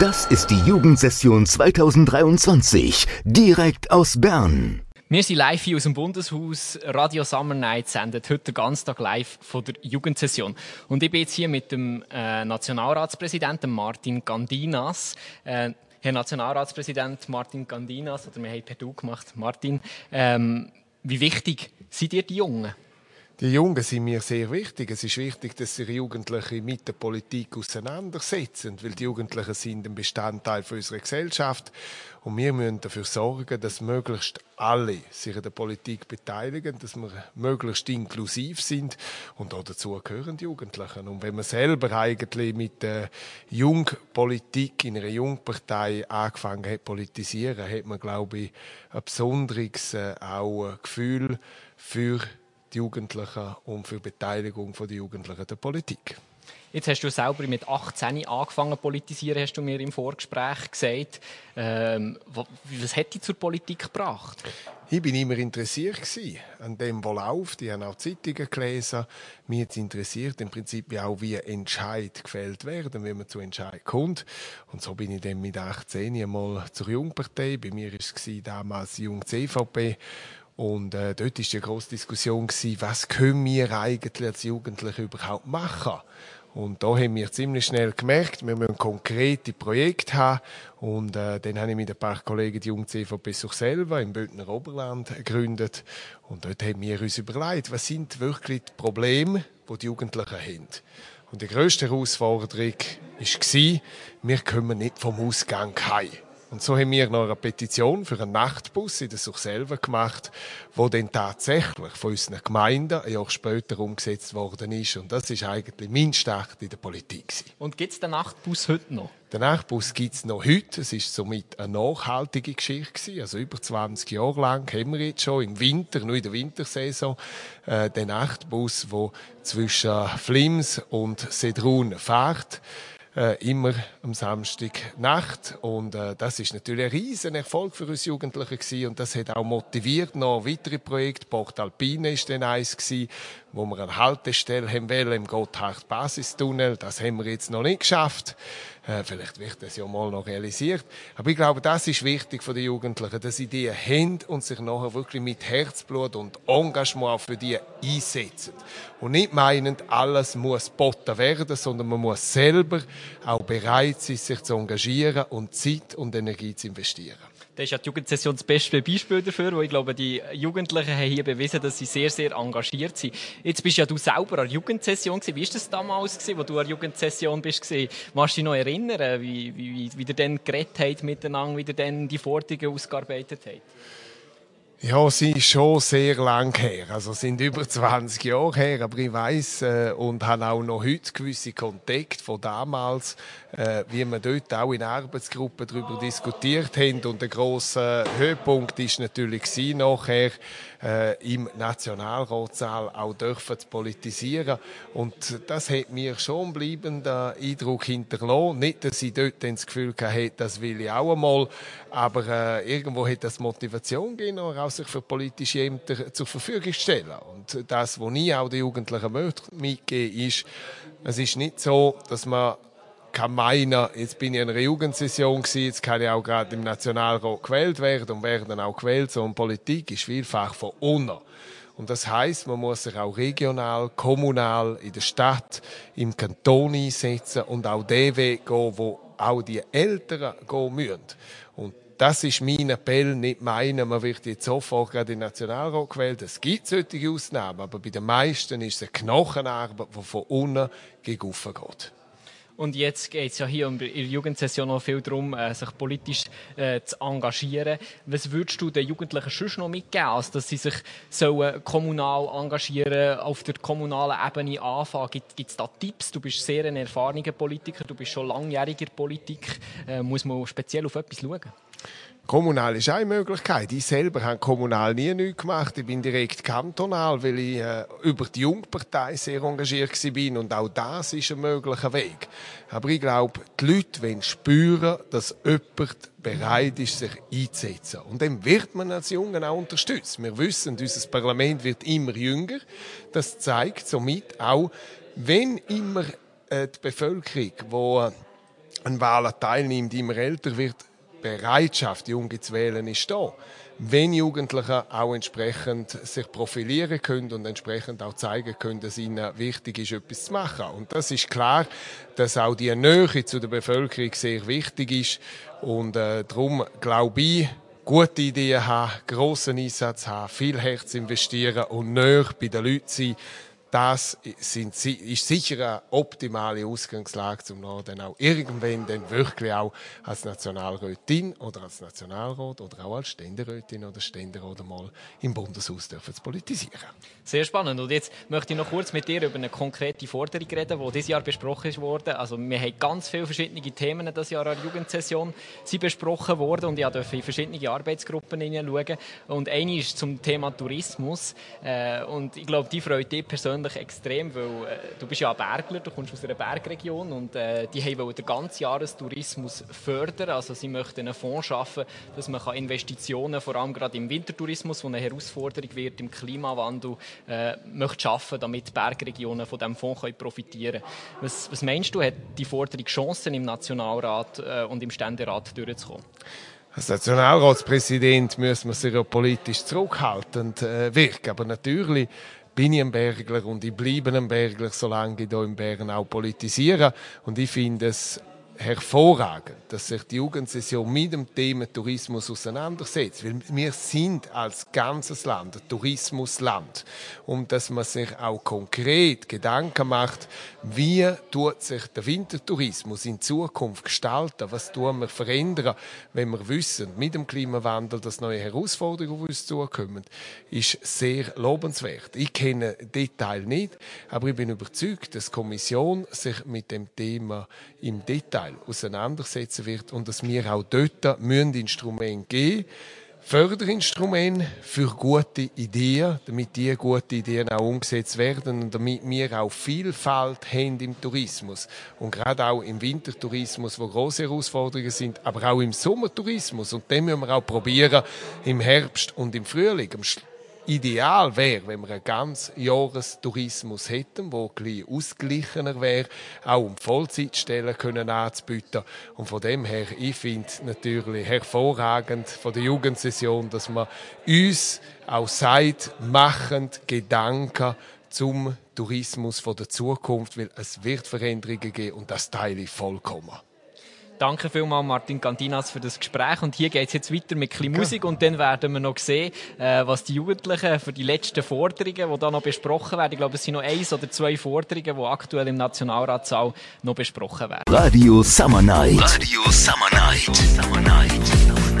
Das ist die Jugendsession 2023, direkt aus Bern. Wir sind live hier aus dem Bundeshaus. Radio Summer Night sendet heute den ganzen Tag live von der Jugendsession. Und ich bin jetzt hier mit dem äh, Nationalratspräsidenten Martin Gandinas. Äh, Herr Nationalratspräsident Martin Gandinas, oder wir haben per Du gemacht. Martin, ähm, wie wichtig sind dir die Jungen? Die Jungen sind mir sehr wichtig. Es ist wichtig, dass sich Jugendliche mit der Politik auseinandersetzen, weil die Jugendlichen sind ein Bestandteil unserer Gesellschaft und wir müssen dafür sorgen, dass möglichst alle sich an der Politik beteiligen, dass wir möglichst inklusiv sind und auch dazu gehören die Jugendlichen. Und wenn man selber eigentlich mit der Jungpolitik in einer Jungpartei angefangen hat politisieren, hat man glaube ich ein besonderes äh, auch Gefühl für die Jugendlichen und für die Beteiligung der Jugendlichen der Politik. Jetzt hast du selber mit 18 angefangen zu politisieren, hast du mir im Vorgespräch gesagt. Ähm, was hat dich zur Politik gebracht? Ich bin immer interessiert an dem, was läuft. Ich habe auch Zeitungen gelesen. Mich hat interessiert im Prinzip auch, wie Entscheid gefällt werden, wenn man zu Entscheid kommt. Und so bin ich dann mit 18 einmal zur Jungpartei. Bei mir war es damals die Jung CVP. Und äh, dort war die grosse Diskussion, gewesen, was können wir eigentlich als Jugendliche überhaupt machen? Und da haben wir ziemlich schnell gemerkt, wir müssen konkrete Projekte haben. Und äh, dann habe ich mit ein paar Kollegen die Jung CVP sich selber im Bündner Oberland gegründet. Und dort haben wir uns überlegt, was sind wirklich die Probleme, die die Jugendlichen haben. Und die grösste Herausforderung war, wir kommen nicht vom Ausgang heim. Und so haben wir noch eine Petition für einen Nachtbus in der selber gemacht, wo dann tatsächlich von unseren Gemeinden ein Jahr später umgesetzt worden ist. Und das ist eigentlich mein Start in der Politik. Und gibt es den Nachtbus heute noch? Den Nachtbus gibt es noch heute. Es ist somit eine nachhaltige Geschichte. Also über 20 Jahre lang haben wir jetzt schon im Winter, nur in der Wintersaison, äh, den Nachtbus, der zwischen Flims und Sedrun fährt äh, immer am Samstag Nacht und äh, das ist natürlich ein riesen Erfolg für uns Jugendliche gewesen. und das hat auch motiviert noch weitere Projekte. Port Alpine ist dann eins gewesen, wo wir eine Haltestelle haben wollen im Gotthard-Basistunnel. Das haben wir jetzt noch nicht geschafft. Äh, vielleicht wird das ja mal noch realisiert. Aber ich glaube, das ist wichtig für die Jugendlichen, dass sie die haben und sich nachher wirklich mit Herzblut und Engagement für die einsetzen. Und nicht meinen, alles muss botten werden, sondern man muss selber auch bereit sein, sich zu engagieren und Zeit und Energie zu investieren. Das ist ja die Jugendsession das beste Beispiel dafür, wo ich glaube, die Jugendlichen haben hier bewiesen, dass sie sehr, sehr engagiert sind. Jetzt bist ja du selber an der Jugendsession gewesen. Wie war das damals, gewesen, wo du an der Jugendsession bist? Magst du dich noch erinnern, wie, wie, wie ihr dann geredet habt miteinander, wie ihr dann die Forderungen ausgearbeitet habt? Ja, sie ist schon sehr lang her. Also sind über 20 Jahre her, aber ich weiß äh, und habe auch noch heute gewisse Kontakte von damals, äh, wie wir dort auch in Arbeitsgruppen darüber diskutiert haben. Und der große Höhepunkt ist natürlich sie nachher äh, im Nationalratssaal auch dürfen zu politisieren. Und das hat mir schon bleibenden Eindruck hinterlassen. Nicht, dass ich dort das Gefühl hatte, das will ich auch einmal, aber äh, irgendwo hat das Motivation gegeben, auch sich für politische Ämter zur Verfügung stellen. Und das, was ich auch den Jugendlichen möchte mitgeben, ist, es ist nicht so, dass man kann meinen, jetzt bin ich in einer Jugendsession gewesen, jetzt kann ich auch gerade im Nationalrat gewählt werden und werden auch gewählt, sondern Politik ist vielfach von unten. Und das heißt, man muss sich auch regional, kommunal, in der Stadt, im Kanton einsetzen und auch den Weg gehen, wo auch die Älteren gehen müssen. Und das ist mein Appell, nicht meinen, man wird jetzt sofort gerade in den Nationalrat gewählt. Es gibt solche Ausnahmen, aber bei den meisten ist es eine Knochenarbeit, die von unten gegen geht. Und jetzt geht es ja hier in der Jugendsession noch viel darum, äh, sich politisch äh, zu engagieren. Was würdest du den Jugendlichen schon noch mitgeben, also dass sie sich sollen kommunal engagieren, auf der kommunalen Ebene anfangen? Gibt es da Tipps? Du bist sehr ein erfahrener Politiker, du bist schon langjähriger Politik. Äh, muss man speziell auf etwas schauen? Kommunal ist eine Möglichkeit. Ich selber habe kommunal nie nichts gemacht. Ich bin direkt kantonal, weil ich äh, über die Jungpartei sehr engagiert war. Und auch das ist ein möglicher Weg. Aber ich glaube, die Leute wollen spüren, dass jemand bereit ist, sich einzusetzen. Und dann wird man als Jungen auch unterstützt. Wir wissen, unser Parlament wird immer jünger. Das zeigt somit auch, wenn immer äh, die Bevölkerung, die an Wahlen teilnimmt, immer älter wird, Bereitschaft, Junge zu wählen, ist da. Wenn Jugendliche auch entsprechend sich profilieren können und entsprechend auch zeigen können, dass ihnen wichtig ist, etwas zu machen. Und das ist klar, dass auch die Nähe zu der Bevölkerung sehr wichtig ist. Und äh, darum glaube ich, gute Ideen haben, grossen Einsatz haben, viel Herz investieren und näher bei den Leuten sein, das sind, ist sicher eine optimale Ausgangslage, um dann auch irgendwann dann wirklich auch als Nationalrätin oder als Nationalrat oder auch als Ständerätin oder Ständerat mal im Bundeshaus dürfen zu politisieren. Sehr spannend. Und jetzt möchte ich noch kurz mit dir über eine konkrete Forderung reden, die dieses Jahr besprochen wurde. Also wir haben ganz viele verschiedene Themen dieses Jahr an der Jugendsession sind besprochen worden und ich durfte in verschiedene Arbeitsgruppen hineinschauen. Und eine ist zum Thema Tourismus. Äh, und ich glaube, die freut dich persönlich persönlich extrem, weil äh, du bist ja ein Bergler, du kommst aus einer Bergregion und äh, die wollen den ganzen Jahrestourismus fördern. Also sie möchten einen Fonds schaffen, dass man kann Investitionen, vor allem gerade im Wintertourismus, wo eine Herausforderung wird im Klimawandel, äh, möchte schaffen, damit Bergregionen von diesem Fonds können profitieren können. Was, was meinst du, hat die Forderung Chancen im Nationalrat äh, und im Ständerat durchzukommen? Als Nationalratspräsident müssen wir ja politisch zurückhaltend äh, wirken. Aber natürlich bin ich ein Bergler und ich bleibe ein Bergler, solange ich hier in Bern auch politisiere. Und ich finde es hervorragend, dass sich die Jugendsession mit dem Thema Tourismus auseinandersetzt. Weil wir sind als ganzes Land ein Tourismusland. Und dass man sich auch konkret Gedanken macht, wie tut sich der Wintertourismus in Zukunft gestalten? Was tun wir verändern, wenn wir wissen, mit dem Klimawandel, dass neue Herausforderungen auf uns zukommen, ist sehr lobenswert. Ich kenne Detail nicht, aber ich bin überzeugt, dass die Kommission sich mit dem Thema im Detail Teil auseinandersetzen wird und dass wir auch dort müssen Instrumente geben Förderinstrumente für gute Ideen, damit diese guten Ideen auch umgesetzt werden und damit wir auch Vielfalt haben im Tourismus. Und gerade auch im Wintertourismus, wo große Herausforderungen sind, aber auch im Sommertourismus. Und den müssen wir auch probieren im Herbst und im Frühling ideal wäre, wenn wir einen ganz Jahrestourismus hätten, der ein ausgeglichener wäre, auch um Vollzeitstellen können anzubieten. Und von dem her, ich finde natürlich hervorragend von der Jugendsession, dass man uns auch sagt, machend Gedanken zum Tourismus von der Zukunft, weil es wird Veränderungen geben und das teile ich vollkommen. Danke vielmals, Martin Cantinas, für das Gespräch. Und hier geht es jetzt weiter mit ein Musik und dann werden wir noch sehen, äh, was die Jugendlichen für die letzten Forderungen, die da noch besprochen werden, ich glaube, es sind noch eins oder zwei Forderungen, die aktuell im Nationalratssaal noch besprochen werden. Radio Summer Night. Radio Summer Night.